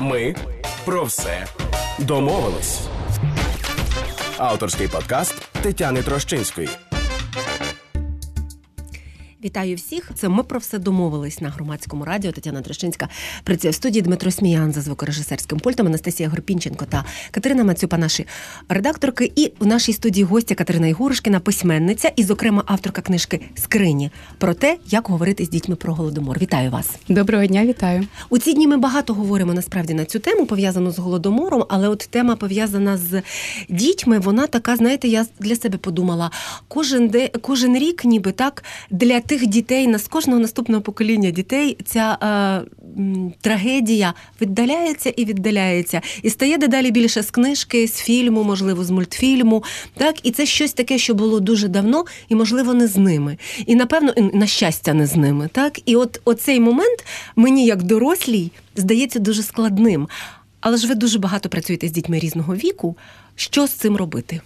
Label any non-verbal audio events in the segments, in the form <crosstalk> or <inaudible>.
Ми про все домовились. Авторський подкаст Тетяни Трощинської. Вітаю всіх. Це ми про все домовились на громадському радіо. Тетяна Трещинська працює в студії Дмитро Сміян за звукорежисерським пультом, Анастасія Горпінченко та Катерина Мацюпа, наші редакторки. І в нашій студії гостя Катерина Ігурушкіна, письменниця і, зокрема, авторка книжки Скрині про те, як говорити з дітьми про голодомор. Вітаю вас. Доброго дня, вітаю. У ці дні ми багато говоримо насправді на цю тему, пов'язану з голодомором, але от тема пов'язана з дітьми. Вона така, знаєте, я для себе подумала, кожен де кожен рік, ніби так для тих тих дітей, на з кожного наступного покоління дітей ця е, трагедія віддаляється і віддаляється, і стає дедалі більше з книжки, з фільму, можливо, з мультфільму. Так, і це щось таке, що було дуже давно, і можливо не з ними. І напевно, на щастя, не з ними. Так, і от оцей момент мені, як дорослій, здається дуже складним. Але ж ви дуже багато працюєте з дітьми різного віку. Що з цим робити?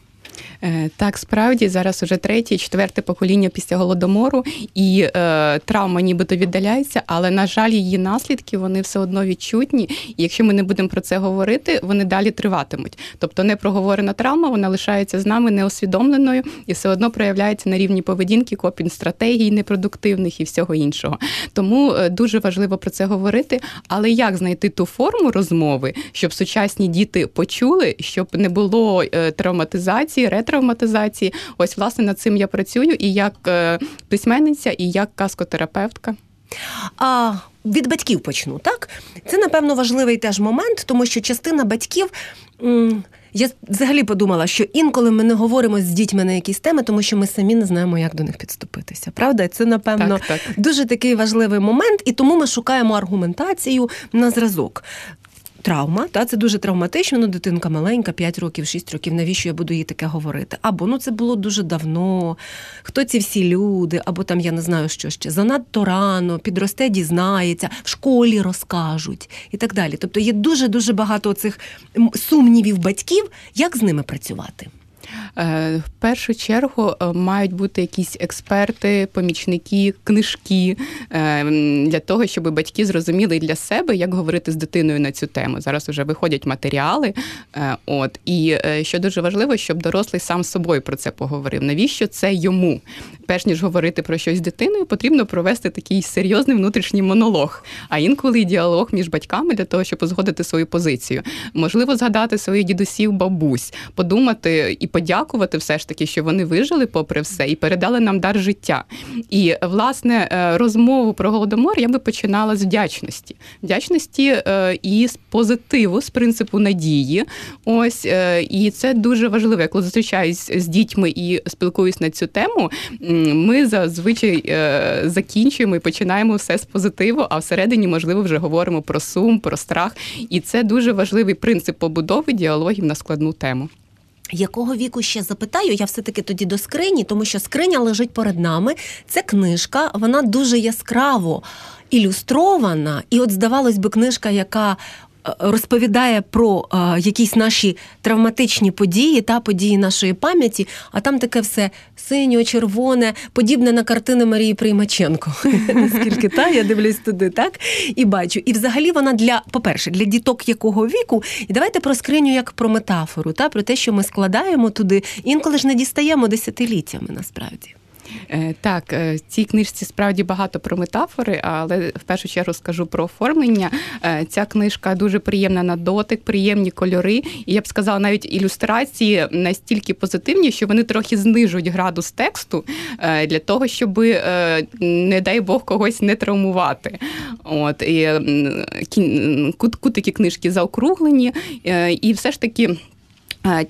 Е, так, справді зараз уже третє, четверте покоління після голодомору, і е, травма нібито віддаляється, але на жаль, її наслідки вони все одно відчутні. І якщо ми не будемо про це говорити, вони далі триватимуть. Тобто не проговорена травма, вона лишається з нами неосвідомленою і все одно проявляється на рівні поведінки, копінг стратегій непродуктивних і всього іншого. Тому е, дуже важливо про це говорити. Але як знайти ту форму розмови, щоб сучасні діти почули, щоб не було е, травматизації? Ретравматизації. Ось, власне, над цим я працюю і як е, письменниця, і як каскотерапевтка. А від батьків почну, так? Це, напевно, важливий теж момент, тому що частина батьків. Я взагалі подумала, що інколи ми не говоримо з дітьми на якісь теми, тому що ми самі не знаємо, як до них підступитися. Правда, це напевно так, так. дуже такий важливий момент, і тому ми шукаємо аргументацію на зразок травма, та це дуже травматично. Ну, дитинка маленька, 5 років, 6 років. Навіщо я буду їй таке говорити? Або ну це було дуже давно. Хто ці всі люди, або там я не знаю, що ще занадто рано, підросте, дізнається, в школі розкажуть і так далі. Тобто є дуже дуже багато цих сумнівів батьків, як з ними працювати. Е, в першу чергу е, мають бути якісь експерти, помічники, книжки е, для того, щоб батьки зрозуміли для себе, як говорити з дитиною на цю тему. Зараз вже виходять матеріали. От і що дуже важливо, щоб дорослий сам з собою про це поговорив. Навіщо це йому? Перш ніж говорити про щось з дитиною, потрібно провести такий серйозний внутрішній монолог, а інколи діалог між батьками для того, щоб узгодити свою позицію. Можливо, згадати своїх дідусів, бабусь, подумати і подякувати все ж таки, що вони вижили попри все і передали нам дар життя. І власне е, розмову про голодомор я би починала з вдячності, вдячності е, і з позитиву, з принципу надії. Ось е, і це дуже важливо. Коли зустрічаюсь з дітьми і спілкуюсь на цю тему. Ми зазвичай закінчуємо і починаємо все з позитиву, а всередині, можливо, вже говоримо про сум, про страх. І це дуже важливий принцип побудови діалогів на складну тему. Якого віку ще запитаю? Я все-таки тоді до скрині, тому що скриня лежить перед нами. Це книжка, вона дуже яскраво ілюстрована. І, от, здавалось би, книжка, яка розповідає про якісь наші травматичні події та події нашої пам'яті, а там таке все синьо, червоне, подібне на картини Марії Приймаченко. <laughs> Наскільки та я дивлюсь туди, так і бачу. І взагалі вона для, по-перше, для діток якого віку, і давайте про скриню як про метафору, та про те, що ми складаємо туди, інколи ж не дістаємо десятиліттями насправді. Е, так, е, в цій книжці справді багато про метафори, але в першу чергу скажу про оформлення. Е, ця книжка дуже приємна на дотик, приємні кольори. І я б сказала, навіть ілюстрації настільки позитивні, що вони трохи знижують градус тексту для того, щоб, не дай Бог, когось не травмувати. От і кутики книжки заокруглені, і все ж таки.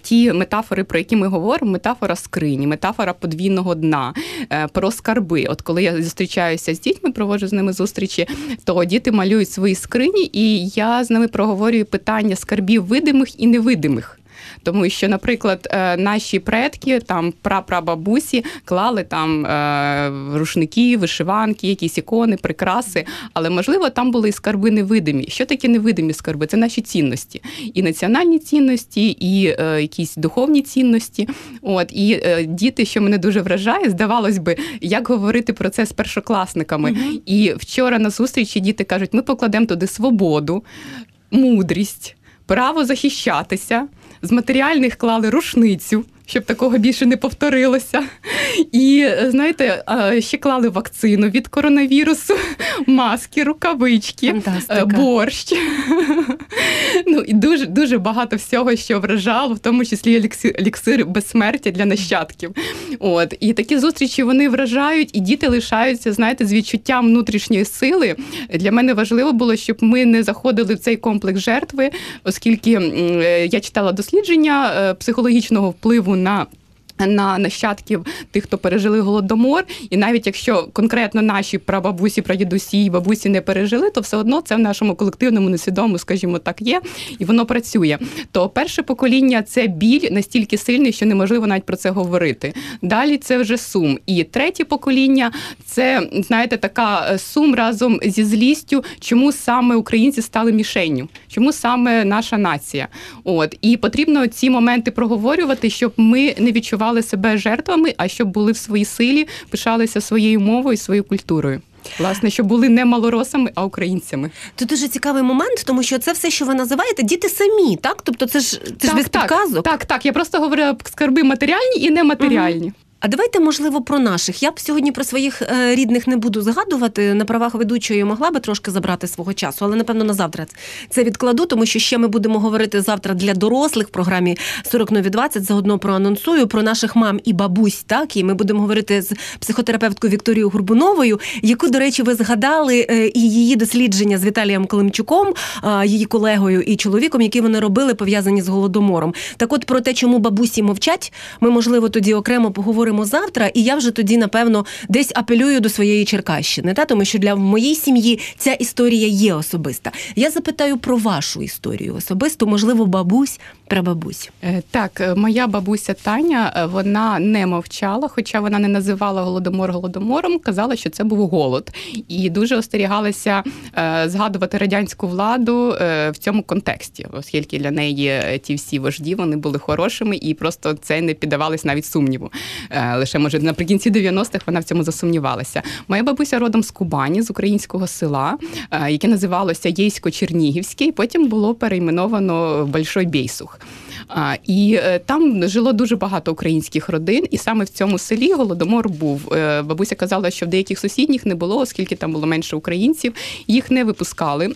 Ті метафори, про які ми говоримо, метафора скрині, метафора подвійного дна, е, про скарби. От коли я зустрічаюся з дітьми, проводжу з ними зустрічі, то діти малюють свої скрині, і я з ними проговорюю питання скарбів видимих і невидимих. Тому що, наприклад, е, наші предки, там прапрабабусі, клали там е, рушники, вишиванки, якісь ікони, прикраси. Але можливо там були і скарби невидимі. Що таке невидимі скарби? Це наші цінності, і національні цінності, і е, якісь духовні цінності. От і е, діти, що мене дуже вражає, здавалось би, як говорити про це з першокласниками. Угу. І вчора на зустрічі діти кажуть: ми покладемо туди свободу мудрість, право захищатися. З матеріальних клали рушницю, щоб такого більше не повторилося. І знаєте, ще клали вакцину від коронавірусу, <laughs> маски, рукавички, е, Фантастика. борщ. <laughs> Ну і дуже дуже багато всього, що вражало, в тому числі еліксир, безсмертя для нащадків. От і такі зустрічі вони вражають, і діти лишаються, знаєте, з відчуттям внутрішньої сили. Для мене важливо було, щоб ми не заходили в цей комплекс жертви, оскільки е, я читала дослідження е, психологічного впливу на на нащадків тих, хто пережили голодомор, і навіть якщо конкретно наші прабабусі, прадідусі і бабусі не пережили, то все одно це в нашому колективному несвідомому, скажімо так, є, і воно працює. То перше покоління це біль настільки сильний, що неможливо навіть про це говорити. Далі це вже сум. І третє покоління це знаєте, така е, сум разом зі злістю, чому саме українці стали мішенню, чому саме наша нація. От і потрібно ці моменти проговорювати, щоб ми не відчували відчували себе жертвами, а щоб були в своїй силі, пишалися своєю мовою, своєю культурою. Власне, щоб були не малоросами, а українцями. Це дуже цікавий момент, тому що це все, що ви називаєте, діти самі, так? Тобто, це ж це так, ж без так, підказок. Так, так. Я просто говорила скарби матеріальні і нематеріальні. Угу. А давайте, можливо, про наших. Я б сьогодні про своїх е, рідних не буду згадувати. На правах ведучої могла би трошки забрати свого часу, але напевно на завтра це відкладу, тому що ще ми будемо говорити завтра для дорослих в програмі 40 нові 20, Заодно проанонсую про наших мам і бабусь. Так і ми будемо говорити з психотерапевткою Вікторією Гурбуновою, яку, до речі, ви згадали е, і її дослідження з Віталієм Климчуком, її колегою і чоловіком, які вони робили пов'язані з голодомором. Так, от про те, чому бабусі мовчать, ми можливо тоді окремо поговоримо поговоримо завтра, і я вже тоді, напевно, десь апелюю до своєї Черкащини, та тому що для моїй сім'ї ця історія є особиста. Я запитаю про вашу історію особисто, можливо, бабусь, прабабусь. Е, так, е, моя бабуся Таня, е, вона не мовчала, хоча вона не називала голодомор голодомором, казала, що це був голод, і дуже остерігалася згадувати радянську владу в цьому контексті, оскільки для неї ті всі вожді вони були хорошими і просто це не піддавалось навіть сумніву. Лише може наприкінці 90-х вона в цьому засумнівалася. Моя бабуся родом з Кубані, з українського села, яке називалося Єйсько-Чернігівське, і потім було перейменовано в Большой Бейсух. І е, там жило дуже багато українських родин, і саме в цьому селі голодомор був. Е, бабуся казала, що в деяких сусідніх не було, оскільки там було менше українців, їх не випускали.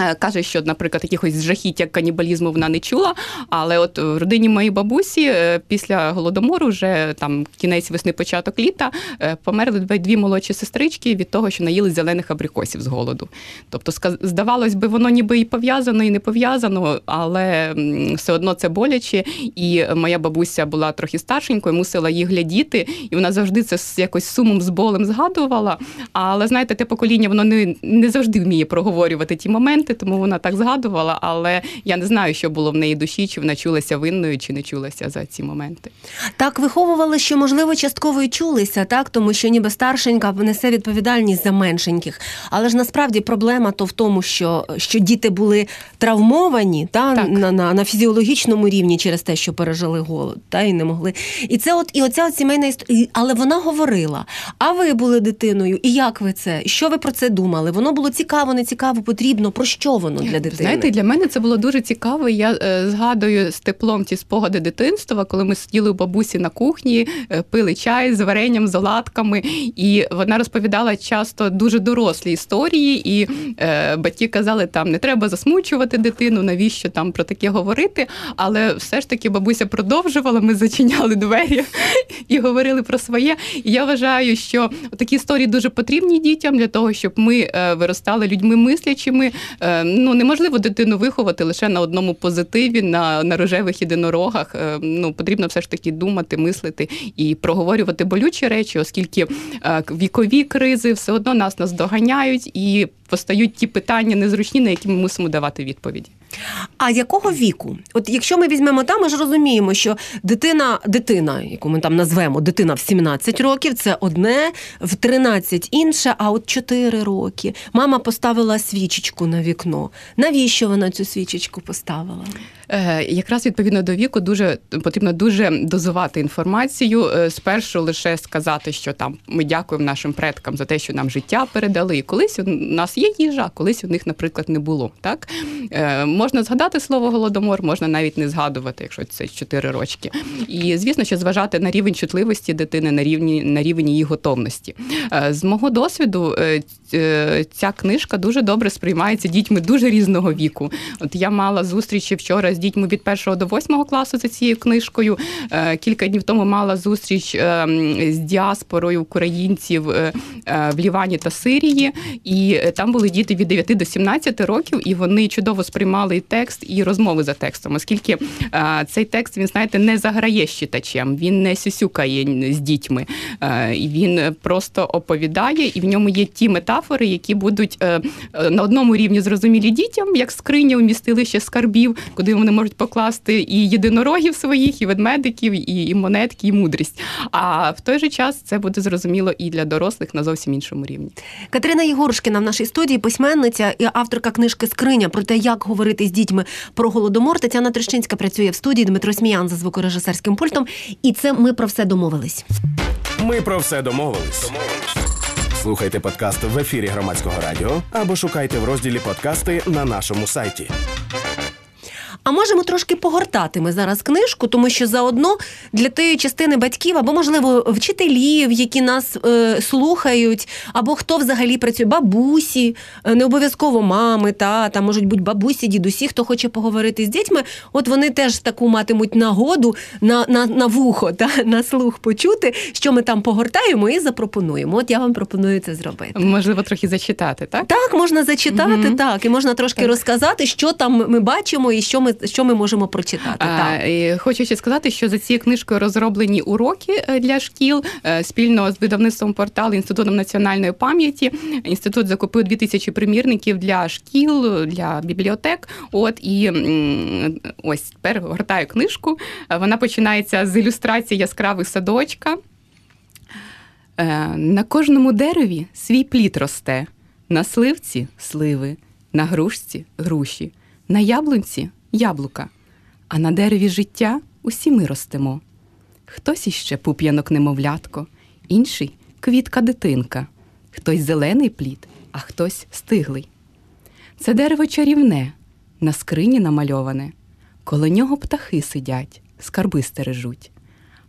Е, каже, що, наприклад, якихось жахіття канібалізму вона не чула. Але от в родині моєї бабусі е, після голодомору, вже там кінець весни, початок літа, е, померли дві молодші сестрички від того, що наїли зелених абрикосів з голоду. Тобто, здавалось би, воно ніби і пов'язано, і не пов'язано, але все одно це боляче. І моя бабуся була трохи старшенькою, мусила їх глядіти, і вона завжди це з якось сумом з болем згадувала. Але знаєте, те покоління воно не, не завжди вміє проговорювати ті моменти моменти, тому вона так згадувала. Але я не знаю, що було в неї душі, чи вона чулася винною, чи не чулася за ці моменти. Так виховували, що можливо частково і чулися, так тому що ніби старшенька несе відповідальність за меншеньких. Але ж насправді проблема то в тому, що що діти були травмовані та так. на на, на фізіологічному рівні через те, що пережили голод, та і не могли. І це, от і оця от сімейна історія. Але вона говорила: а ви були дитиною, і як ви це? Що ви про це думали? Воно було цікаво, не цікаво, потрібно. Про що воно для дитини? Знаєте, для мене це було дуже цікаво. Я е, згадую з теплом ті спогади дитинства, коли ми сиділи у бабусі на кухні, е, пили чай з варенням, з оладками, і вона розповідала часто дуже дорослі історії, і е, батьки казали, там не треба засмучувати дитину, навіщо там про таке говорити. Але все ж таки бабуся продовжувала. Ми зачиняли двері <laughs> і говорили про своє. І я вважаю, що такі історії дуже потрібні дітям для того, щоб ми е, виростали людьми мислячими. Е, ну неможливо дитину виховати лише на одному позитиві, на на рожевих єдинорогах. Е, ну потрібно все ж таки думати, мислити і проговорювати болючі речі, оскільки е, вікові кризи все одно нас наздоганяють і постають ті питання незручні, на які ми мусимо давати відповіді. А якого віку? От якщо ми візьмемо там, ми ж розуміємо, що дитина, дитина, яку ми там назвемо дитина в 17 років, це одне, в 13 інше, а от 4 роки. Мама поставила свічечку на вікно. Навіщо вона цю свічечку поставила? Е, якраз відповідно до віку дуже потрібно дуже дозувати інформацію. Е, спершу лише сказати, що там ми дякуємо нашим предкам за те, що нам життя передали. І колись у нас є їжа, колись у них, наприклад, не було. Так е, можна згадати слово голодомор, можна навіть не згадувати, якщо це 4 рочки. І звісно, що зважати на рівень чутливості дитини, на рівні на рівень її готовності. З мого досвіду ця книжка дуже добре сприймається дітьми дуже різного віку. От я мала зустрічі вчора з дітьми від першого до восьмого класу за цією книжкою. Е, кілька днів тому мала зустріч е, з діаспорою українців е, в Лівані та Сирії, і там були діти від 9 до 17 років, і вони чудово сприймали текст і розмови за текстом, оскільки цей текст він знаєте не заграє з читачем, він не сюсюкає з дітьми, він просто оповідає, і в ньому є ті метафори, які будуть на одному рівні зрозумілі дітям, як скриня вмістилище скарбів, куди вони можуть покласти і єдинорогів своїх, і ведмедиків, і, і монетки, і мудрість. А в той же час це буде зрозуміло і для дорослих на зовсім іншому рівні. Катерина Єгорушкіна в нашій студії письменниця і авторка книжки Скриня про те, як говорити з дітьми про голодомор. Тетяна Трещинська працює в студії Дмитро Сміян за звукорежисерським пультом. І це ми про все домовились. Ми про все домовились. Слухайте подкаст в ефірі громадського радіо або шукайте в розділі подкасти на нашому сайті. А можемо трошки погортати ми зараз книжку, тому що заодно для тієї частини батьків або, можливо, вчителів, які нас е, слухають, або хто взагалі працює, бабусі, е, не обов'язково мами, тата, можуть бути бабусі, дідусі, хто хоче поговорити з дітьми. От вони теж таку матимуть нагоду на на, на вухо, та на слух почути, що ми там погортаємо і запропонуємо. От я вам пропоную це зробити. Можливо, трохи зачитати, так? Так, можна зачитати, mm так, і можна трошки так. розказати, що там ми бачимо і що ми що ми можемо прочитати. А, так. Хочу ще сказати, що за цією книжкою розроблені уроки е, для шкіл е, спільно з видавництвом порталу інститутом національної пам'яті. Інститут закупив 2000 примірників для шкіл, для бібліотек. От і ось тепер гортаю книжку. Вона починається з ілюстрації яскравих садочка. Е, на кожному дереві свій плід росте, на сливці сливи, на грушці груші, на яблунці яблука, а на дереві життя усі ми ростемо. Хтось іще пуп'янок немовлятко, інший квітка дитинка, хтось зелений плід, а хтось стиглий. Це дерево чарівне, на скрині намальоване, коло нього птахи сидять, скарби стережуть,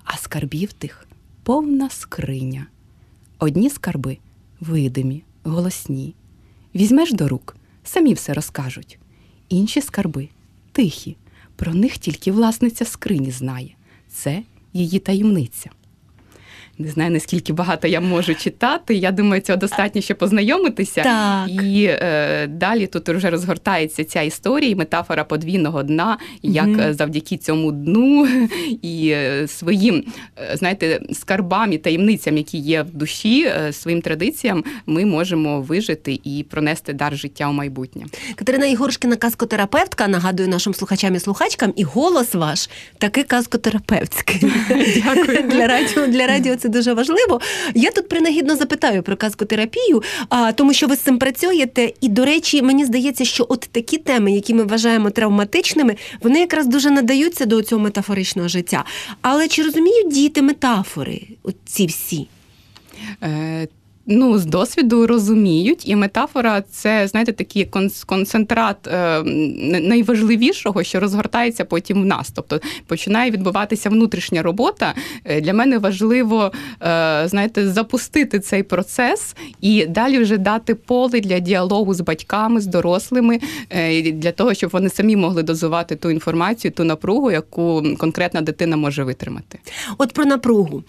а скарбів тих повна скриня. Одні скарби видимі, голосні. Візьмеш до рук, самі все розкажуть, інші скарби тихі, про них тільки власниця скрині знає. Це її таємниця. Не знаю, наскільки багато я можу читати. Я думаю, цього достатньо ще познайомитися. Так. І е, далі тут вже розгортається ця історія, метафора подвійного дна, як mm завдяки цьому дну <laughs> і е, своїм, е, знаєте, скарбам і таємницям, які є в душі, своїм традиціям, ми можемо вижити і пронести дар життя у майбутнє. Катерина Ігоршкіна, казкотерапевтка, нагадую нашим слухачам і слухачкам, і голос ваш такий казкотерапевтський. <laughs> Дякую. Для радіо для радіо це дуже важливо. Я тут принагідно запитаю про казкотерапію, а тому що ви з цим працюєте. І, до речі, мені здається, що от такі теми, які ми вважаємо травматичними, вони якраз дуже надаються до цього метафоричного життя. Але чи розуміють діти метафори? От ці всі? Ну, з досвіду розуміють, і метафора це, знаєте, такий концентрат е, найважливішого, що розгортається потім в нас. Тобто починає відбуватися внутрішня робота. Е, для мене важливо, е, знаєте, запустити цей процес і далі вже дати поле для діалогу з батьками, з дорослими, для того, щоб вони самі могли дозувати ту інформацію, ту напругу, яку конкретна дитина може витримати. От про напругу.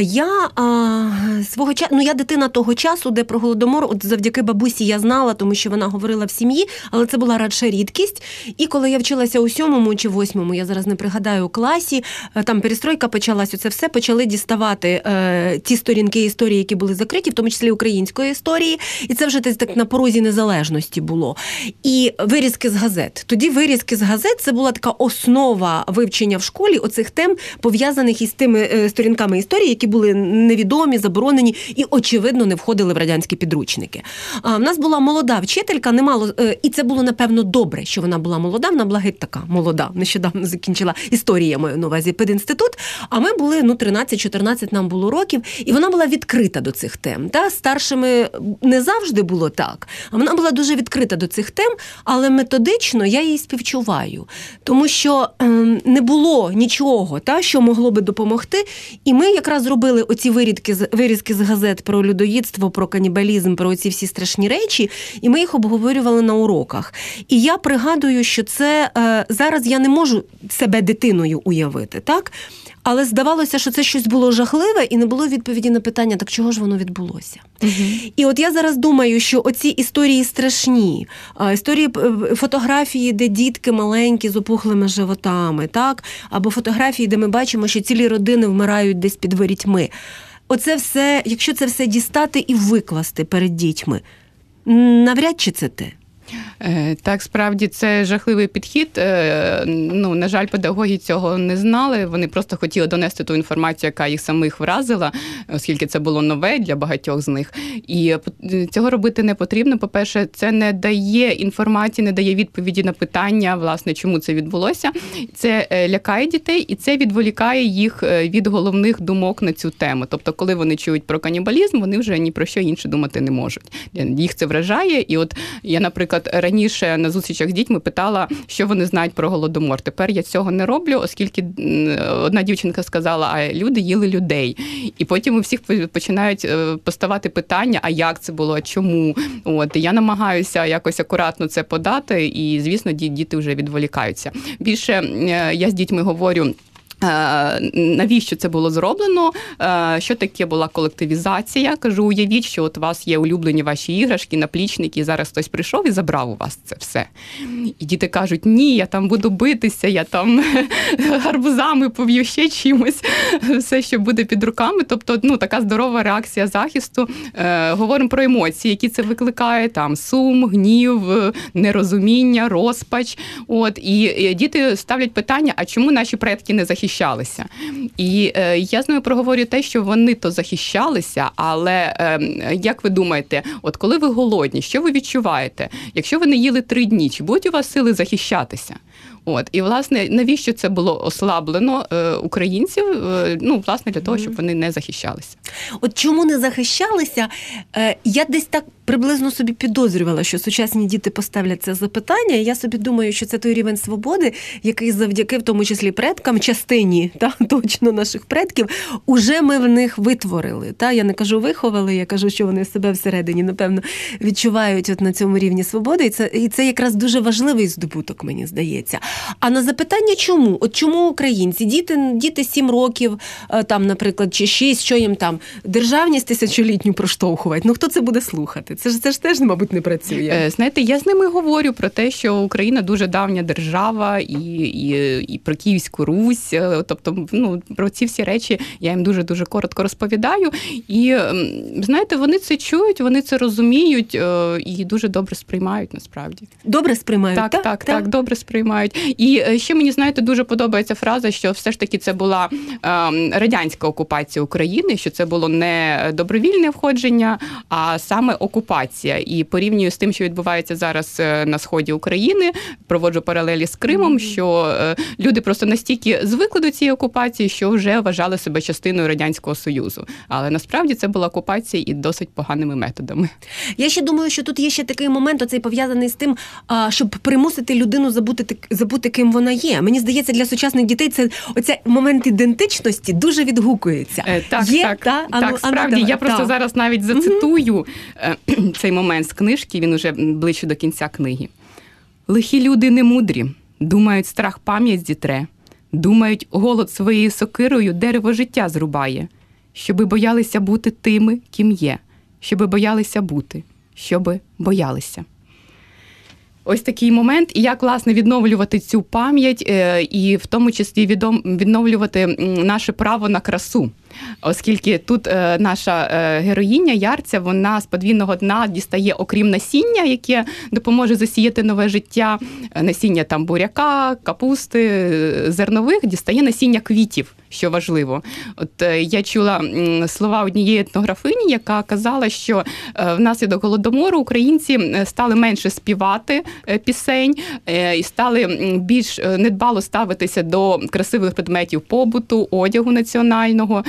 Я а, свого часу, ну я дитина того того часу, де про голодомор, от завдяки бабусі я знала, тому що вона говорила в сім'ї, але це була радше рідкість. І коли я вчилася у сьомому чи восьмому, я зараз не пригадаю у класі, е, там перестройка почалась, це все почали діставати е, ті сторінки історії, які були закриті, в тому числі української історії. І це вже десь так на порозі незалежності було. І вирізки з газет. Тоді вирізки з газет це була така основа вивчення в школі оцих тем, пов'язаних із тими е, сторінками історії, які були невідомі, заборонені і, очевидно, не входили в радянські підручники. А в нас була молода вчителька, немало е, і це було напевно добре, що вона була молода. Вона була геть така молода. Нещодавно закінчила історія маю на увазі пединститут. А ми були ну 13-14 нам було років, і вона була відкрита до цих тем. Та старшими не завжди було так, а вона була дуже відкрита до цих тем, але методично я її співчуваю, тому що ем, не було нічого, та що могло би допомогти. І ми якраз зробили оці вирізки з вирізки з газет про людоїдство, про канібалізм, про ці всі страшні речі, і ми їх обговорювали на уроках. І я пригадую, що це е, зараз я не можу себе дитиною уявити, так? Але здавалося, що це щось було жахливе, і не було відповіді на питання, так чого ж воно відбулося? Угу. І от я зараз думаю, що оці історії страшні, історії е, фотографії, де дітки маленькі з опухлими животами, так або фотографії, де ми бачимо, що цілі родини вмирають десь під ворітьми. Оце все, якщо це все дістати і викласти перед дітьми, навряд чи це те. Е, так, справді це жахливий підхід. Е, ну, на жаль, педагоги цього не знали. Вони просто хотіли донести ту інформацію, яка їх самих вразила, оскільки це було нове для багатьох з них. І цього робити не потрібно. По-перше, це не дає інформації, не дає відповіді на питання, власне, чому це відбулося. Це е, лякає дітей і це відволікає їх від головних думок на цю тему. Тобто, коли вони чують про канібалізм, вони вже ні про що інше думати не можуть. Їх це вражає. І от я, наприклад, раніше на зустрічах з дітьми питала, що вони знають про голодомор. Тепер я цього не роблю, оскільки одна дівчинка сказала, а люди їли людей. І потім у всіх починають е, поставати питання: а як це було, чому? От я намагаюся якось акуратно це подати, і звісно, діти вже відволікаються. Більше е, я з дітьми говорю. Е, навіщо це було зроблено? Е, що таке була колективізація? Кажу, уявіть, що от у вас є улюблені ваші іграшки, наплічники, і зараз хтось прийшов і забрав у вас це все. І діти кажуть, ні, я там буду битися, я там <laughs> гарбузами поб'ю ще чимось, <laughs> все, що буде під руками. Тобто, ну така здорова реакція захисту. Е, говоримо про емоції, які це викликає: там сум, гнів, нерозуміння, розпач. От і діти ставлять питання: а чому наші предки не захищають? Захищалися. І е, я з ними проговорю те, що вони то захищалися, але е, як ви думаєте, от коли ви голодні, що ви відчуваєте? Якщо ви не їли три дні, чи будуть у вас сили захищатися? От і власне навіщо це було ослаблено е, українців? Е, ну власне для того, щоб вони не захищалися. От чому не захищалися? Е, я десь так приблизно собі підозрювала, що сучасні діти поставлять це запитання. і Я собі думаю, що це той рівень свободи, який завдяки в тому числі предкам, частині та <laughs> точно наших предків, уже ми в них витворили. Та я не кажу виховали, я кажу, що вони себе всередині напевно відчувають от на цьому рівні свободи, і це і це якраз дуже важливий здобуток, мені здається. А на запитання, чому? От чому українці? Діти діти 7 років, е, там, наприклад, чи 6, що їм там державність тисячолітню проштовхувати? Ну хто це буде слухати? Це ж це ж теж, мабуть, не працює. Е, знаєте, я з ними говорю про те, що Україна дуже давня держава і і, і про Київську Русь. Е, тобто, ну про ці всі речі я їм дуже дуже коротко розповідаю. І знаєте, вони це чують, вони це розуміють і дуже добре сприймають насправді. Добре сприймають. Так, так, так, так добре сприймають. І е, ще мені знаєте, дуже подобається фраза, що все ж таки це була ем, радянська окупація України, що це було не добровільне входження, а саме окупація. І порівнюю з тим, що відбувається зараз е, на сході України, проводжу паралелі з Кримом, що е, люди просто настільки звикли до цієї окупації, що вже вважали себе частиною радянського союзу. Але насправді це була окупація і досить поганими методами. Я ще думаю, що тут є ще такий момент, оцей пов'язаний з тим, щоб примусити людину забути забути, ким вона є. Мені здається, для сучасних дітей це оця момент ідентичності дуже відгукується. Е, так, є, так, та? Ану, так, справді. Ану, я просто та. зараз навіть зацитую угу. <clears throat> цей момент з книжки. Він уже ближче до кінця книги. Лихі люди не мудрі, думають, страх пам'ять зітре, думають, голод своєю сокирою дерево життя зрубає, щоби боялися бути тими, ким є, щоби боялися бути, щоби боялися. Ось такий момент, і як власне відновлювати цю пам'ять, е, і в тому числі відновлювати наше право на красу. Оскільки тут е, наша е, героїня ярця, вона з подвійного дна дістає, окрім насіння, яке допоможе засіяти нове життя, е, насіння там буряка, капусти, е, зернових, дістає насіння квітів що важливо. От е, я чула слова однієї етнографині, яка казала, що е, внаслідок голодомору українці е, стали менше співати пісень і стали більш недбало ставитися до красивих предметів побуту, одягу національного.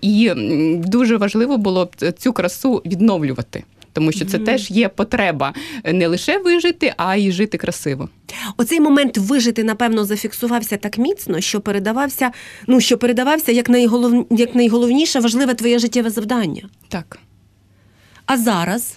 І дуже важливо було цю красу відновлювати тому що це mm-hmm. теж є потреба не лише вижити, а й жити красиво. Оцей момент вижити, напевно, зафіксувався так міцно, що передавався, ну що передавався як найголов... як найголовніше важливе твоє життєве завдання. Так. А зараз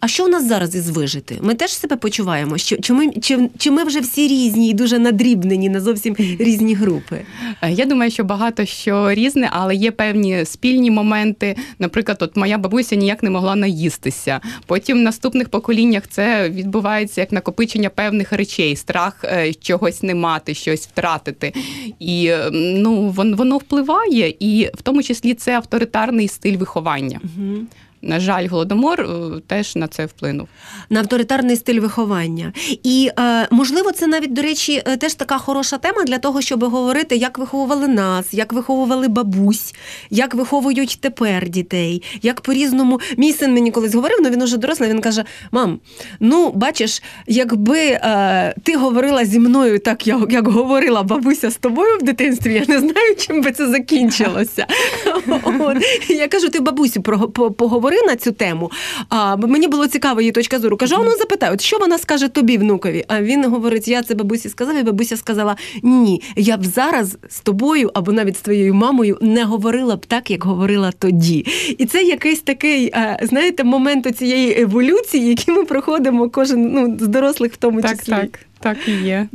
а що у нас зараз із вижити? Ми теж себе почуваємо, що чи ми чи, чи ми вже всі різні і дуже надрібнені на зовсім <laughs> різні групи? Е, я думаю, що багато що різне, але є певні спільні моменти. Наприклад, от моя бабуся ніяк не могла наїстися. Потім в наступних поколіннях це відбувається як накопичення певних речей, страх е, чогось не мати, щось втратити. І ну воно впливає, і в тому числі це авторитарний стиль виховання. Угу. На жаль, голодомор е, теж на це вплинув. На авторитарний стиль виховання. І е, можливо, це навіть, до речі, е, теж така хороша тема для того, щоб говорити, як виховували нас, як виховували бабусь, як виховують тепер дітей, як по-різному. Мій син мені колись говорив, але ну, він уже дорослий. Він каже: Мам, ну бачиш, якби е, ти говорила зі мною так, як, як говорила бабуся з тобою в дитинстві, я не знаю, чим би це закінчилося. <laughs> <laughs> Я кажу, ти бабусю поговори говори на цю тему. А мені було цікаво її точка зору. Кажу, а ну запитаю, от що вона скаже тобі, внукові? А він говорить: я це бабусі сказав, і бабуся сказала: ні, я б зараз з тобою або навіть з твоєю мамою не говорила б так, як говорила тоді. І це якийсь такий, знаєте, момент цієї еволюції, який ми проходимо кожен ну, з дорослих в тому так, числі. Так. Так і є.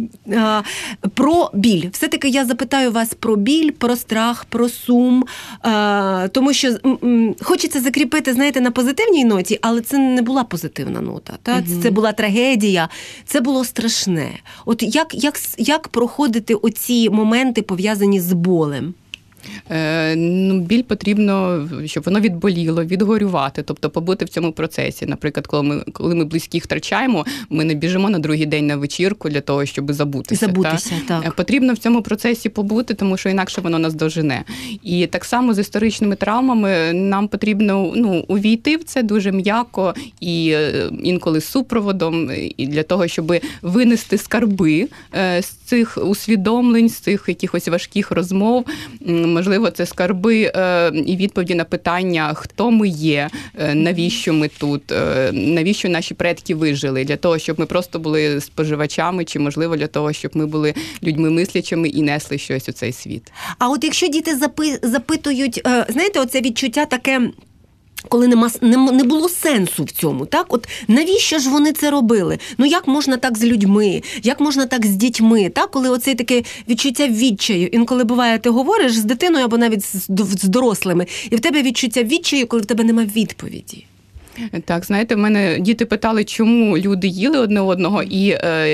Про біль. Все-таки я запитаю вас про біль, про страх, про сум, тому що хочеться закріпити, знаєте, на позитивній ноті, але це не була позитивна нота. Та? Угу. Це була трагедія, це було страшне. От як, як, як проходити оці моменти пов'язані з болем? Е, ну, Біль потрібно, щоб воно відболіло, відгорювати, тобто побути в цьому процесі. Наприклад, коли ми коли ми близьких втрачаємо, ми не біжимо на другий день на вечірку для того, щоб забутися. Забутися, та? так. Е, потрібно в цьому процесі побути, тому що інакше воно нас дожене. І так само з історичними травмами нам потрібно ну, увійти в це дуже м'яко і е, інколи з супроводом, і для того, щоб винести скарби з цих усвідомлень, з цих якихось важких розмов можливо, це скарби е, і відповіді на питання, хто ми є, е, навіщо ми тут, е, навіщо наші предки вижили, для того, щоб ми просто були споживачами, чи можливо для того, щоб ми були людьми мислячими і несли щось у цей світ. А от якщо діти запитують, знаєте, оце відчуття таке коли нема не, не було сенсу в цьому, так от навіщо ж вони це робили? Ну як можна так з людьми, як можна так з дітьми? Так, коли оце таке відчуття відчаю, інколи буває, ти говориш з дитиною або навіть з, з дорослими, і в тебе відчуття відчаю, коли в тебе нема відповіді. Так, знаєте, в мене діти питали, чому люди їли одне одного, і е,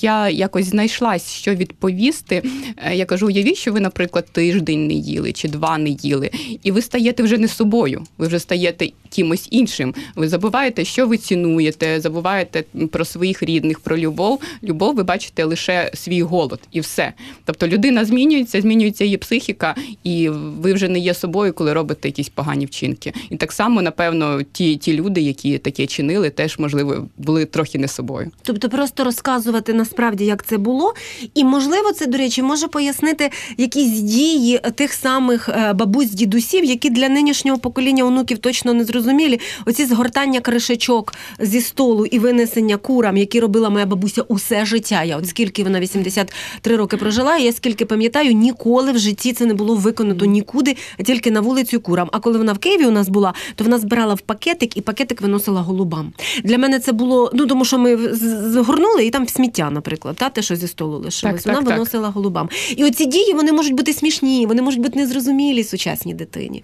я якось знайшлась, що відповісти. Е, я кажу: уявіть, що ви, наприклад, тиждень не їли чи два не їли, і ви стаєте вже не собою, ви вже стаєте кимось іншим. Ви забуваєте, що ви цінуєте, забуваєте про своїх рідних, про любов. Любов, ви бачите лише свій голод і все. Тобто людина змінюється, змінюється її психіка, і ви вже не є собою, коли робите якісь погані вчинки. І так само, напевно, ті ті люди, які таке чинили, теж можливо були трохи не собою. Тобто, просто розказувати насправді, як це було, і можливо, це до речі, може пояснити якісь дії тих самих е, бабусь, дідусів, які для нинішнього покоління онуків точно не зрозумілі. Оці згортання кришечок зі столу і винесення курам, які робила моя бабуся усе життя. Я от скільки вона 83 роки прожила, я скільки пам'ятаю, ніколи в житті це не було виконано нікуди, а тільки на вулицю курам. А коли вона в Києві у нас була, то вона збирала в пакетик і пакетик виносила голубам. Для мене це було ну тому, що ми згорнули і там сміття, наприклад, та те, що зі столу лишилось. Так, вона так, виносила так. голубам. І оці дії вони можуть бути смішні, вони можуть бути незрозумілі сучасній дитині.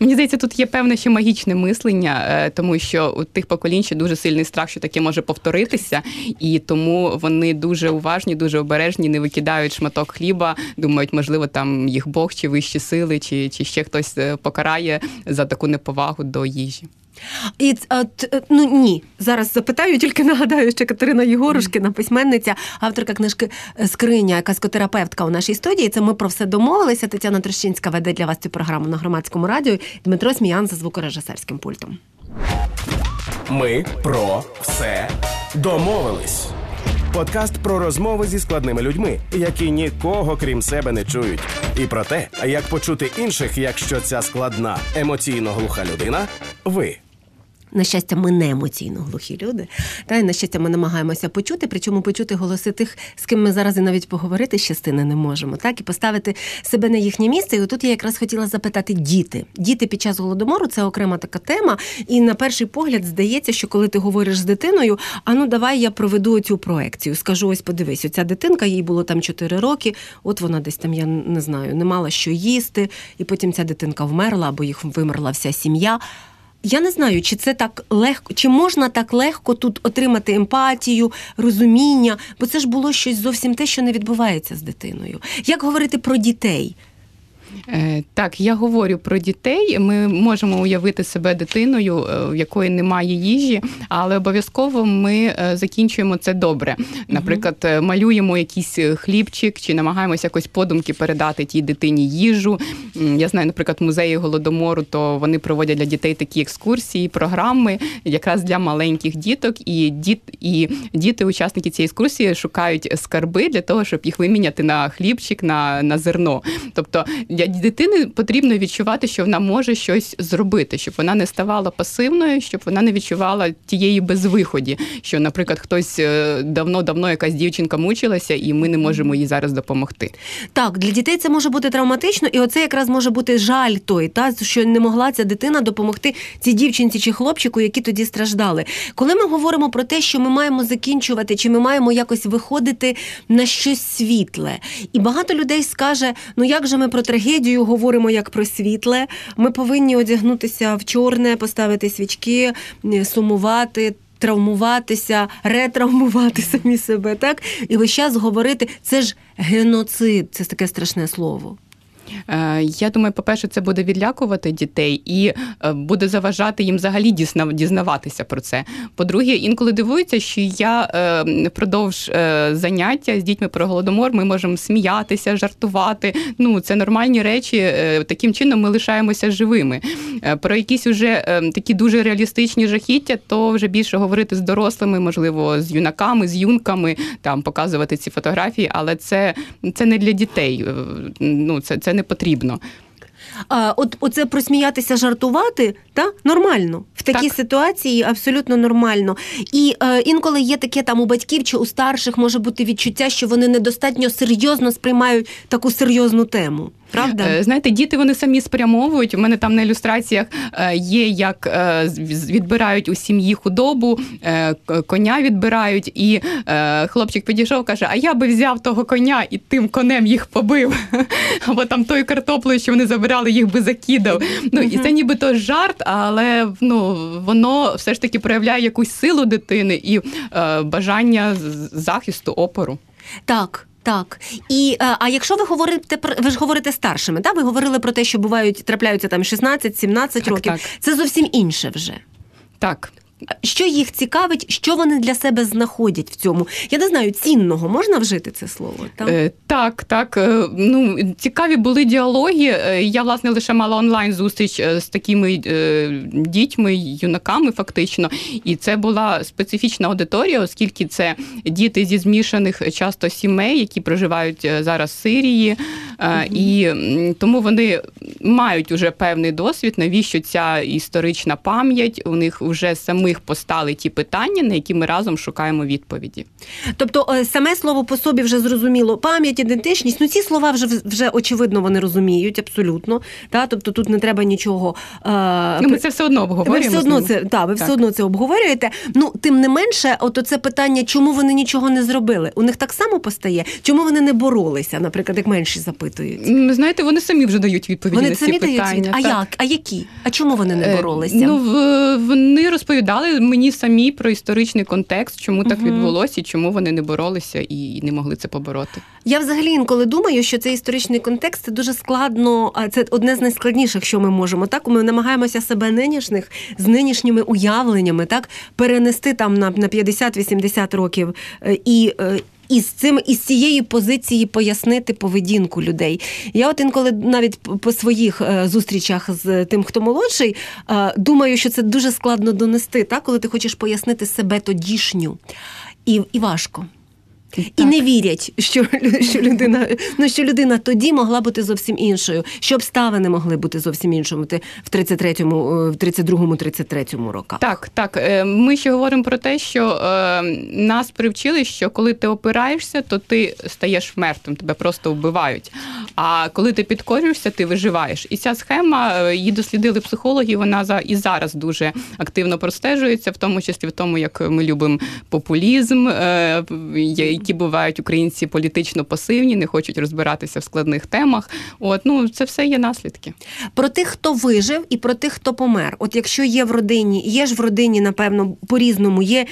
Мені здається, тут є певне ще магічне мислення, е, тому що у тих поколінь ще дуже сильний страх, що таке може повторитися, і тому вони дуже уважні, дуже обережні, не викидають шматок хліба, думають, можливо, там їх Бог чи вищі сили, чи, чи ще хтось е, покарає за таку неповагу до їжі. І а, т, ну ні, зараз запитаю, <laughs> тільки нагадаю, що Катерина Єгорушкіна, письменниця, авторка книжки Скриня, каскотерапевтка у нашій студії. Це ми про все домовилися. Тетяна Трощинська веде для вас цю програму на громадському радіо. Дмитро Сміян за звукорежисерським пультом. Ми про все домовились. Подкаст про розмови зі складними людьми, які нікого крім себе не чують, і про те, як почути інших, якщо ця складна емоційно глуха людина ви. На щастя, ми не емоційно глухі люди. Та й на щастя, ми намагаємося почути, причому почути голоси тих, з ким ми зараз і навіть поговорити з частини не можемо, так і поставити себе на їхнє місце. І отут я якраз хотіла запитати діти. Діти під час голодомору це окрема така тема. І на перший погляд здається, що коли ти говориш з дитиною, а ну давай я проведу цю проекцію. Скажу, ось подивись, оця дитинка, їй було там 4 роки. От вона десь там, я не знаю, не мала що їсти, і потім ця дитинка вмерла або їх вимерла вся сім'я. Я не знаю, чи це так легко, чи можна так легко тут отримати емпатію, розуміння, бо це ж було щось зовсім те, що не відбувається з дитиною. Як говорити про дітей? Е, так, я говорю про дітей. Ми можемо уявити себе дитиною, е, в якої немає їжі, але обов'язково ми е, закінчуємо це добре. Наприклад, малюємо якийсь хлібчик чи намагаємося якось подумки передати тій дитині їжу. Я знаю, наприклад, музеї голодомору, то вони проводять для дітей такі екскурсії, програми, якраз для маленьких діток, і діт і діти, учасники цієї екскурсії, шукають скарби для того, щоб їх виміняти на хлібчик, на, на зерно. Тобто для дитини потрібно відчувати, що вона може щось зробити, щоб вона не ставала пасивною, щоб вона не відчувала тієї безвиході, що, наприклад, хтось давно-давно якась дівчинка мучилася, і ми не можемо їй зараз допомогти. Так, для дітей це може бути травматично, і оце якраз може бути жаль той, та що не могла ця дитина допомогти цій дівчинці чи хлопчику, які тоді страждали. Коли ми говоримо про те, що ми маємо закінчувати, чи ми маємо якось виходити на щось світле, і багато людей скаже: ну як же ми про трагедію говоримо як про світле? Ми повинні одягнутися в чорне, поставити свічки, сумувати. Травмуватися, ретравмувати самі себе, так і весь час говорити це ж геноцид, це таке страшне слово. Я думаю, по-перше, це буде відлякувати дітей і буде заважати їм взагалі дізнаватися про це. По-друге, інколи дивуються, що я впродовж заняття з дітьми про голодомор ми можемо сміятися, жартувати. Ну, це нормальні речі. Таким чином ми лишаємося живими. Про якісь уже такі дуже реалістичні жахіття, то вже більше говорити з дорослими, можливо, з юнаками, з юнками, там показувати ці фотографії, але це це не для дітей. Ну, це, це не потрібно. А, От оце просміятися, жартувати, та нормально в такій так. ситуації абсолютно нормально. І е, інколи є таке там у батьків чи у старших може бути відчуття, що вони недостатньо серйозно сприймають таку серйозну тему. Правда, знаєте, діти вони самі спрямовують. У мене там на ілюстраціях є, як відбирають у сім'ї худобу, коня відбирають, і хлопчик підійшов, каже: А я би взяв того коня і тим конем їх побив. <laughs> Або там тою картоплею, що вони забирали, їх би закидав. Ну і це нібито жарт, але ну воно все ж таки проявляє якусь силу дитини і бажання захисту опору. Так. Так, і а якщо ви говорите про ви ж говорите старшими, так? ви говорили про те, що бувають трапляються там 16-17 років. Так. Це зовсім інше вже. Так. Що їх цікавить, що вони для себе знаходять в цьому? Я не знаю, цінного можна вжити це слово? Там? Е, так, так. Е, ну цікаві були діалоги. Е, я власне лише мала онлайн зустріч е, з такими е, дітьми, юнаками, фактично, і це була специфічна аудиторія, оскільки це діти зі змішаних часто сімей, які проживають зараз в Сирії, е, і тому вони мають уже певний досвід, навіщо ця історична пам'ять у них вже самих самих постали ті питання, на які ми разом шукаємо відповіді. Тобто, е, саме слово по собі вже зрозуміло, пам'ять, ідентичність, ну ці слова вже вже очевидно вони розуміють абсолютно. Та? Тобто тут не треба нічого. Е... Ну, Ми це все одно обговорюємо. Ви все одно це та, ви так. все одно це обговорюєте. Ну, тим не менше, от це питання, чому вони нічого не зробили? У них так само постає, чому вони не боролися, наприклад, як менші запитують. Знаєте, вони самі вже дають відповіді вони на ці самі питання. Дають А як? А які? А чому вони не е, боролися? Ну вони розповідали мені самі про історичний контекст, чому так угу. відбулося, і чому вони не боролися і не могли це побороти. Я взагалі інколи думаю, що цей історичний контекст це дуже складно. Це одне з найскладніших, що ми можемо. Так ми намагаємося себе нинішніх з нинішніми уявленнями, так перенести там на на 50-80 років е, і. Е, і з цим із цієї позиції пояснити поведінку людей. Я от інколи навіть по своїх е, зустрічах з тим, хто молодший, думаю, що це дуже складно донести, так, коли ти хочеш пояснити себе тодішню. І, І важко. Так. І не вірять, що що людина ну, що людина тоді могла бути зовсім іншою, що обставини могли бути зовсім іншими в 33-му, в 32-му, 33-му роках. Так, так. Е, ми ще говоримо про те, що е, нас привчили, що коли ти опираєшся, то ти стаєш мертвим, тебе просто вбивають. А коли ти підкорюєшся, ти виживаєш. І ця схема е, її дослідили психологи. Вона за і зараз дуже активно простежується, в тому числі в тому, як ми любимо популізм. Е, які бувають українці політично пасивні, не хочуть розбиратися в складних темах. От ну це все є наслідки. Про тих, хто вижив, і про тих, хто помер. От якщо є в родині, є ж в родині, напевно, по різному є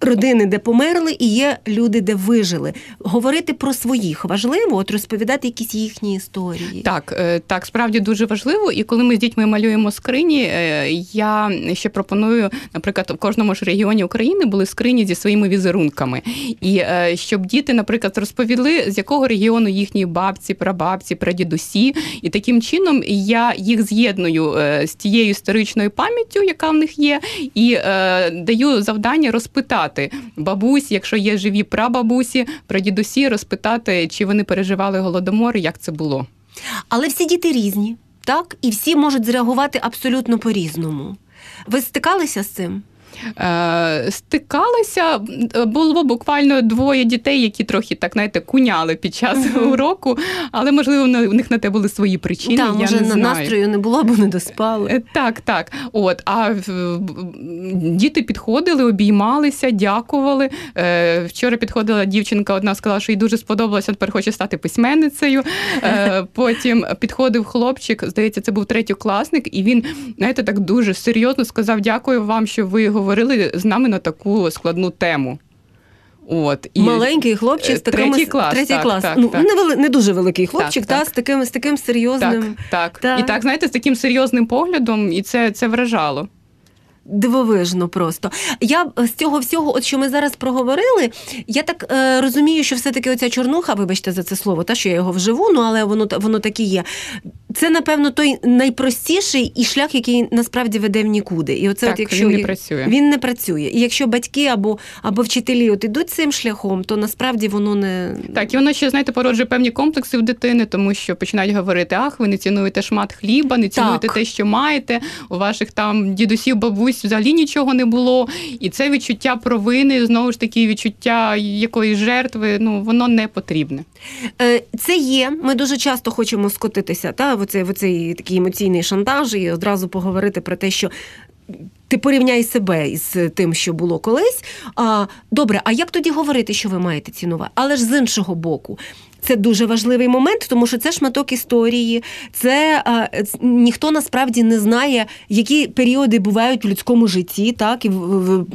родини, де померли, і є люди, де вижили. Говорити про своїх важливо, от розповідати якісь їхні історії. Так, е, так, справді дуже важливо. І коли ми з дітьми малюємо скрині, е, я ще пропоную, наприклад, в кожному ж регіоні України були скрині зі своїми візерунками. І е, щоб діти, наприклад, розповіли, з якого регіону їхні бабці, прабабці, прадідусі, і таким чином я їх з'єдную з тією історичною пам'яттю, яка в них є, і даю завдання розпитати розпитати бабусь, якщо є живі прабабусі, прадідусі, розпитати, чи вони переживали голодомор, як це було. Але всі діти різні, так? І всі можуть зреагувати абсолютно по-різному. Ви стикалися з цим? Е, стикалася, було буквально двоє дітей, які трохи так знаєте, куняли під час uh-huh. уроку, але можливо у них на те були свої причини. Так, я може не знаю. настрою не було, бо не доспали. Е, так, так. От, а діти підходили, обіймалися, дякували. Е, вчора підходила дівчинка, одна сказала, що їй дуже сподобалося, тепер хоче стати письменницею. <laughs> Потім підходив хлопчик, здається, це був третьокласник, і він, знаєте, так дуже серйозно сказав: Дякую вам, що ви говорите говорили з нами на таку складну тему. От і маленький хлопчик з таким третій клас. Третій так, клас. Так, ну так. не вели, не дуже великий хлопчик, так, та з таким з таким серйозним. Так, так. І так, знаєте, з таким серйозним поглядом, і це, це вражало. Дивовижно просто. Я з цього всього, от що ми зараз проговорили, я так е, розумію, що все-таки оця чорнуха, вибачте за це слово, та що я його вживу, ну але воно воно так і є. Це, напевно, той найпростіший і шлях, який насправді веде в нікуди. І оце, так, от якщо він не працює. Він не працює. І якщо батьки або або вчителі от ідуть цим шляхом, то насправді воно не так. І воно ще знаєте, породжує певні комплекси в дитини, тому що починають говорити: ах, ви не цінуєте шмат хліба, не цінуєте так. те, що маєте. У ваших там дідусів, бабусь взагалі нічого не було. І це відчуття провини, знову ж таки, відчуття якоїсь жертви. Ну воно не потрібне. Е, це є. Ми дуже часто хочемо скотитися. Та оцей, в оцей такий емоційний шантаж і одразу поговорити про те, що. Ти порівняй себе із тим, що було колись. А, Добре, а як тоді говорити, що ви маєте цінувати? Але ж з іншого боку, це дуже важливий момент, тому що це шматок історії, це а, ніхто насправді не знає, які періоди бувають в людському житті, так і в, в,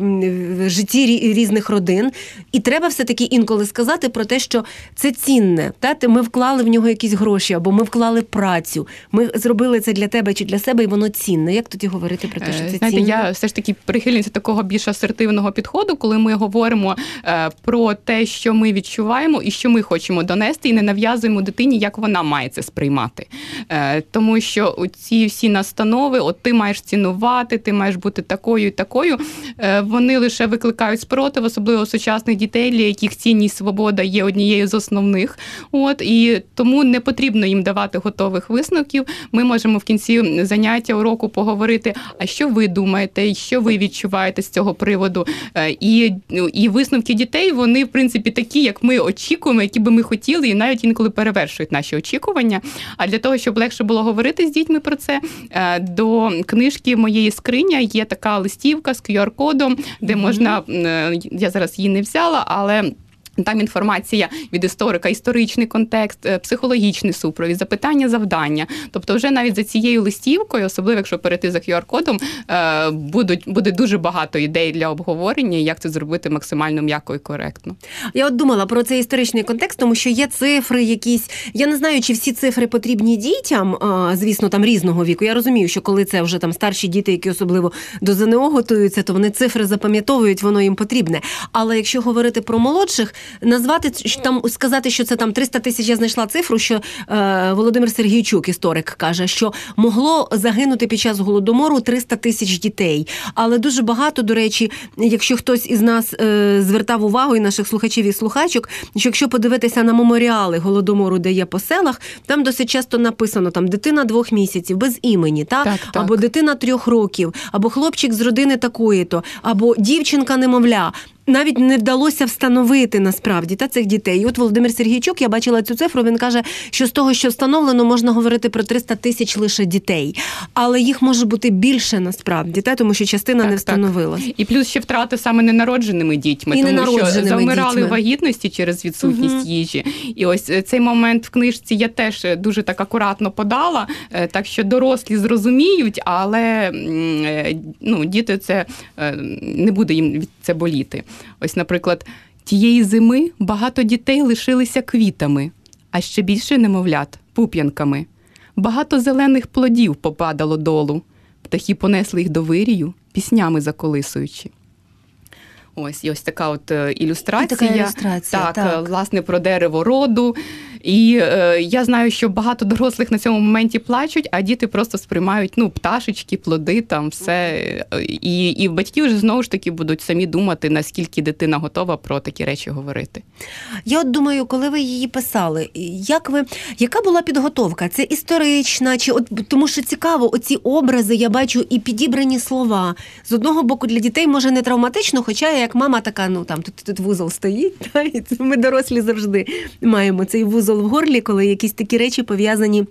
в житті різних родин. І треба все-таки інколи сказати про те, що це цінне. Та? Ми вклали в нього якісь гроші, або ми вклали працю. Ми зробили це для тебе чи для себе, і воно цінне. Як тоді говорити про те, що це Знаєте, цінне? Я все ж таки прихильниця такого більш асертивного підходу, коли ми говоримо е, про те, що ми відчуваємо і що ми хочемо донести вести і не нав'язуємо дитині, як вона має це сприймати. Е, Тому що ці всі настанови, от ти маєш цінувати, ти маєш бути такою і такою. Е, Вони лише викликають спротив, особливо сучасних дітей, для яких цінність свобода є однією з основних. От і тому не потрібно їм давати готових висновків. Ми можемо в кінці заняття уроку поговорити, а що ви думаєте, що ви відчуваєте з цього приводу. Е, і, ну, І висновки дітей вони в принципі такі, як ми очікуємо, які би ми хотіли і навіть інколи перевершують наші очікування. А для того, щоб легше було говорити з дітьми про це, е, до книжки моєї скриня є така листівка з QR-кодом, де можна е, я зараз її не взяла, але. Там інформація від історика, історичний контекст, е, психологічний супровід, запитання, завдання. Тобто, вже навіть за цією листівкою, особливо якщо перейти за QR-кодом, е, будуть буде дуже багато ідей для обговорення, як це зробити максимально м'яко і коректно. Я от думала про цей історичний контекст, тому що є цифри, якісь. Я не знаю, чи всі цифри потрібні дітям, звісно, там різного віку. Я розумію, що коли це вже там старші діти, які особливо до ЗНО готуються, то вони цифри запам'ятовують, воно їм потрібне. Але якщо говорити про молодших назвати там сказати, що це там 300 тисяч. Я знайшла цифру, що е, Володимир Сергійчук, історик, каже, що могло загинути під час голодомору 300 тисяч дітей. Але дуже багато, до речі, якщо хтось із нас е, звертав увагу і наших слухачів і слухачок, що якщо подивитися на меморіали голодомору, де є по селах, там досить часто написано там дитина двох місяців без імені, та так, так. або дитина трьох років, або хлопчик з родини такої-то, або дівчинка немовля навіть не вдалося встановити насправді та цих дітей. І От Володимир Сергійчук, я бачила цю цифру. Він каже, що з того, що встановлено, можна говорити про 300 тисяч лише дітей, але їх може бути більше насправді, та тому що частина так, не встановила. І плюс ще втрати саме ненародженими дітьми, і тому що завмирали дітьми. вагітності через відсутність угу. їжі. І ось е, цей момент в книжці я теж е, дуже так акуратно подала, е, так що дорослі зрозуміють, але ну, діти це не буде їм це боліти. Ось, наприклад, тієї зими багато дітей лишилися квітами, а ще більше немовлят пуп'янками. Багато зелених плодів попадало долу, птахи понесли їх до вирію, піснями заколисуючи. Ось і ось така от е, ілюстрація. Така ілюстрація так, так, е, власне, про дерево роду. І е, я знаю, що багато дорослих на цьому моменті плачуть, а діти просто сприймають ну, пташечки, плоди, там все. І і батьки вже знову ж таки будуть самі думати, наскільки дитина готова про такі речі говорити. Я от думаю, коли ви її писали, як ви, яка була підготовка? Це історична, чи от тому що цікаво, оці образи я бачу і підібрані слова. З одного боку, для дітей може не травматично, хоча як мама така, ну там тут тут вузол стоїть, <laughs> та, і це ми дорослі завжди маємо цей вузол в горлі, коли якісь такі речі пов'язані.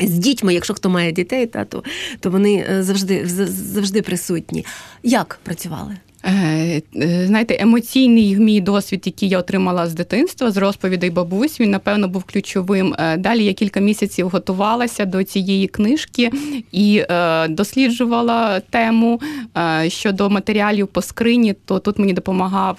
З дітьми, якщо хто має дітей, та, то, то вони е, завжди завжди присутні. Як працювали? Е, е, знаєте, емоційний мій досвід, який я отримала з дитинства, з розповідей бабусь, він напевно був ключовим. Е, далі я кілька місяців готувалася до цієї книжки і досліджувала тему щодо матеріалів по скрині. То тут мені допомагав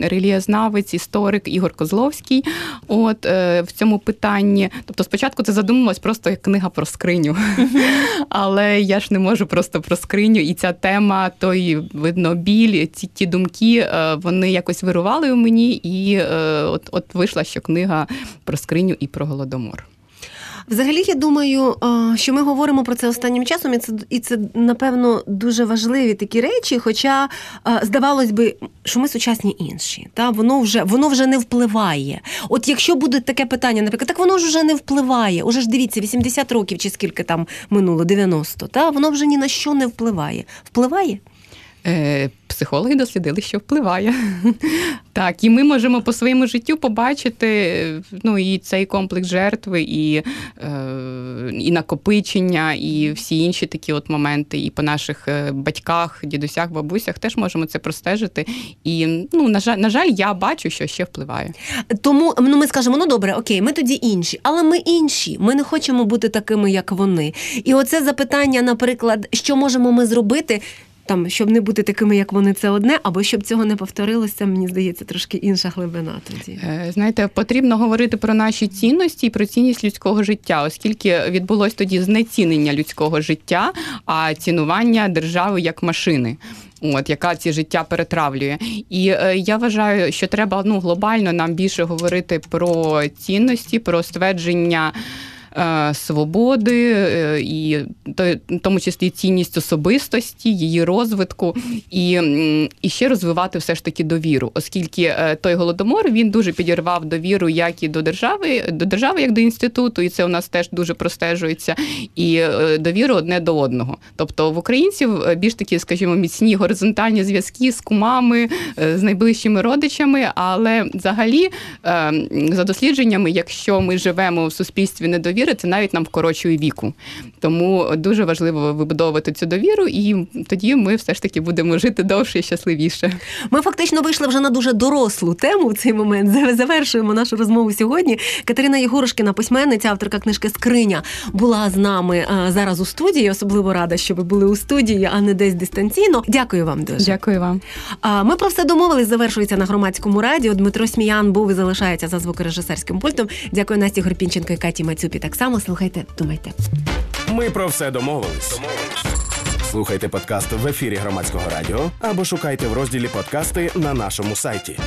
релієзнавець, історик Ігор Козловський. От в цьому питанні. Тобто, спочатку це задумалось просто як книга про скриню, <laughs> але я ж не можу просто про скриню, і ця тема той видно біль ці ті думки е, вони якось вирували у мені, і е, от, от вийшла що книга про скриню і про голодомор. Взагалі, я думаю, е, що ми говоримо про це останнім часом, і це і це напевно дуже важливі такі речі. Хоча здавалось би, що ми сучасні інші, та воно вже воно вже не впливає. От якщо буде таке питання, наприклад, так воно ж вже не впливає. Уже ж дивіться, 80 років чи скільки там минуло, 90, та воно вже ні на що не впливає. Впливає? Е, психологи дослідили, що впливає. <laughs> Так, і ми можемо по своєму життю побачити ну, і цей комплекс жертви, і е, і накопичення, і всі інші такі от моменти, і по наших е, батьках, дідусях, бабусях теж можемо це простежити. І ну, на жаль, на жаль, я бачу, що ще впливає. Тому ну, ми скажемо, ну добре, окей, ми тоді інші, але ми інші. Ми не хочемо бути такими, як вони. І оце запитання, наприклад, що можемо ми зробити там, щоб не бути такими, як вони, це одне, або щоб цього не повторилося, мені здається, трошки інша глибина тоді. Е, знаєте, потрібно говорити про наші цінності і про цінність людського життя, оскільки відбулось тоді знецінення людського життя, а цінування держави як машини. От яка ці життя перетравлює, і е, я вважаю, що треба ну глобально нам більше говорити про цінності, про ствердження. Е, свободи, е, і в тому числі цінність особистості, її розвитку, і і ще розвивати все ж таки довіру, оскільки е, той голодомор він дуже підірвав довіру як і до держави, до держави, як до інституту, і це у нас теж дуже простежується, і довіру одне до одного. Тобто в українців більш такі, скажімо, міцні горизонтальні зв'язки з кумами, з найближчими родичами, але взагалі за дослідженнями, якщо ми живемо в суспільстві недовіри, довіри це навіть нам вкорочує віку. Тому дуже важливо вибудовувати цю довіру, і тоді ми все ж таки будемо жити довше і щасливіше. Ми фактично вийшли вже на дуже дорослу тему в цей момент. Завершуємо нашу розмову сьогодні. Катерина Єгорошкіна, письменниця, авторка книжки Скриня, була з нами е, зараз у студії. Особливо рада, що ви були у студії, а не десь дистанційно. Дякую вам дуже. Дякую вам. Ми про все домовились. Завершується на громадському радіо. Дмитро Сміян був і залишається за звукорежисерським пультом. Дякую Насті Горпінченко і Каті Мацюпі. Так само слухайте, думайте. Ми про все домовились. Слухайте подкаст в ефірі громадського радіо або шукайте в розділі подкасти на нашому сайті.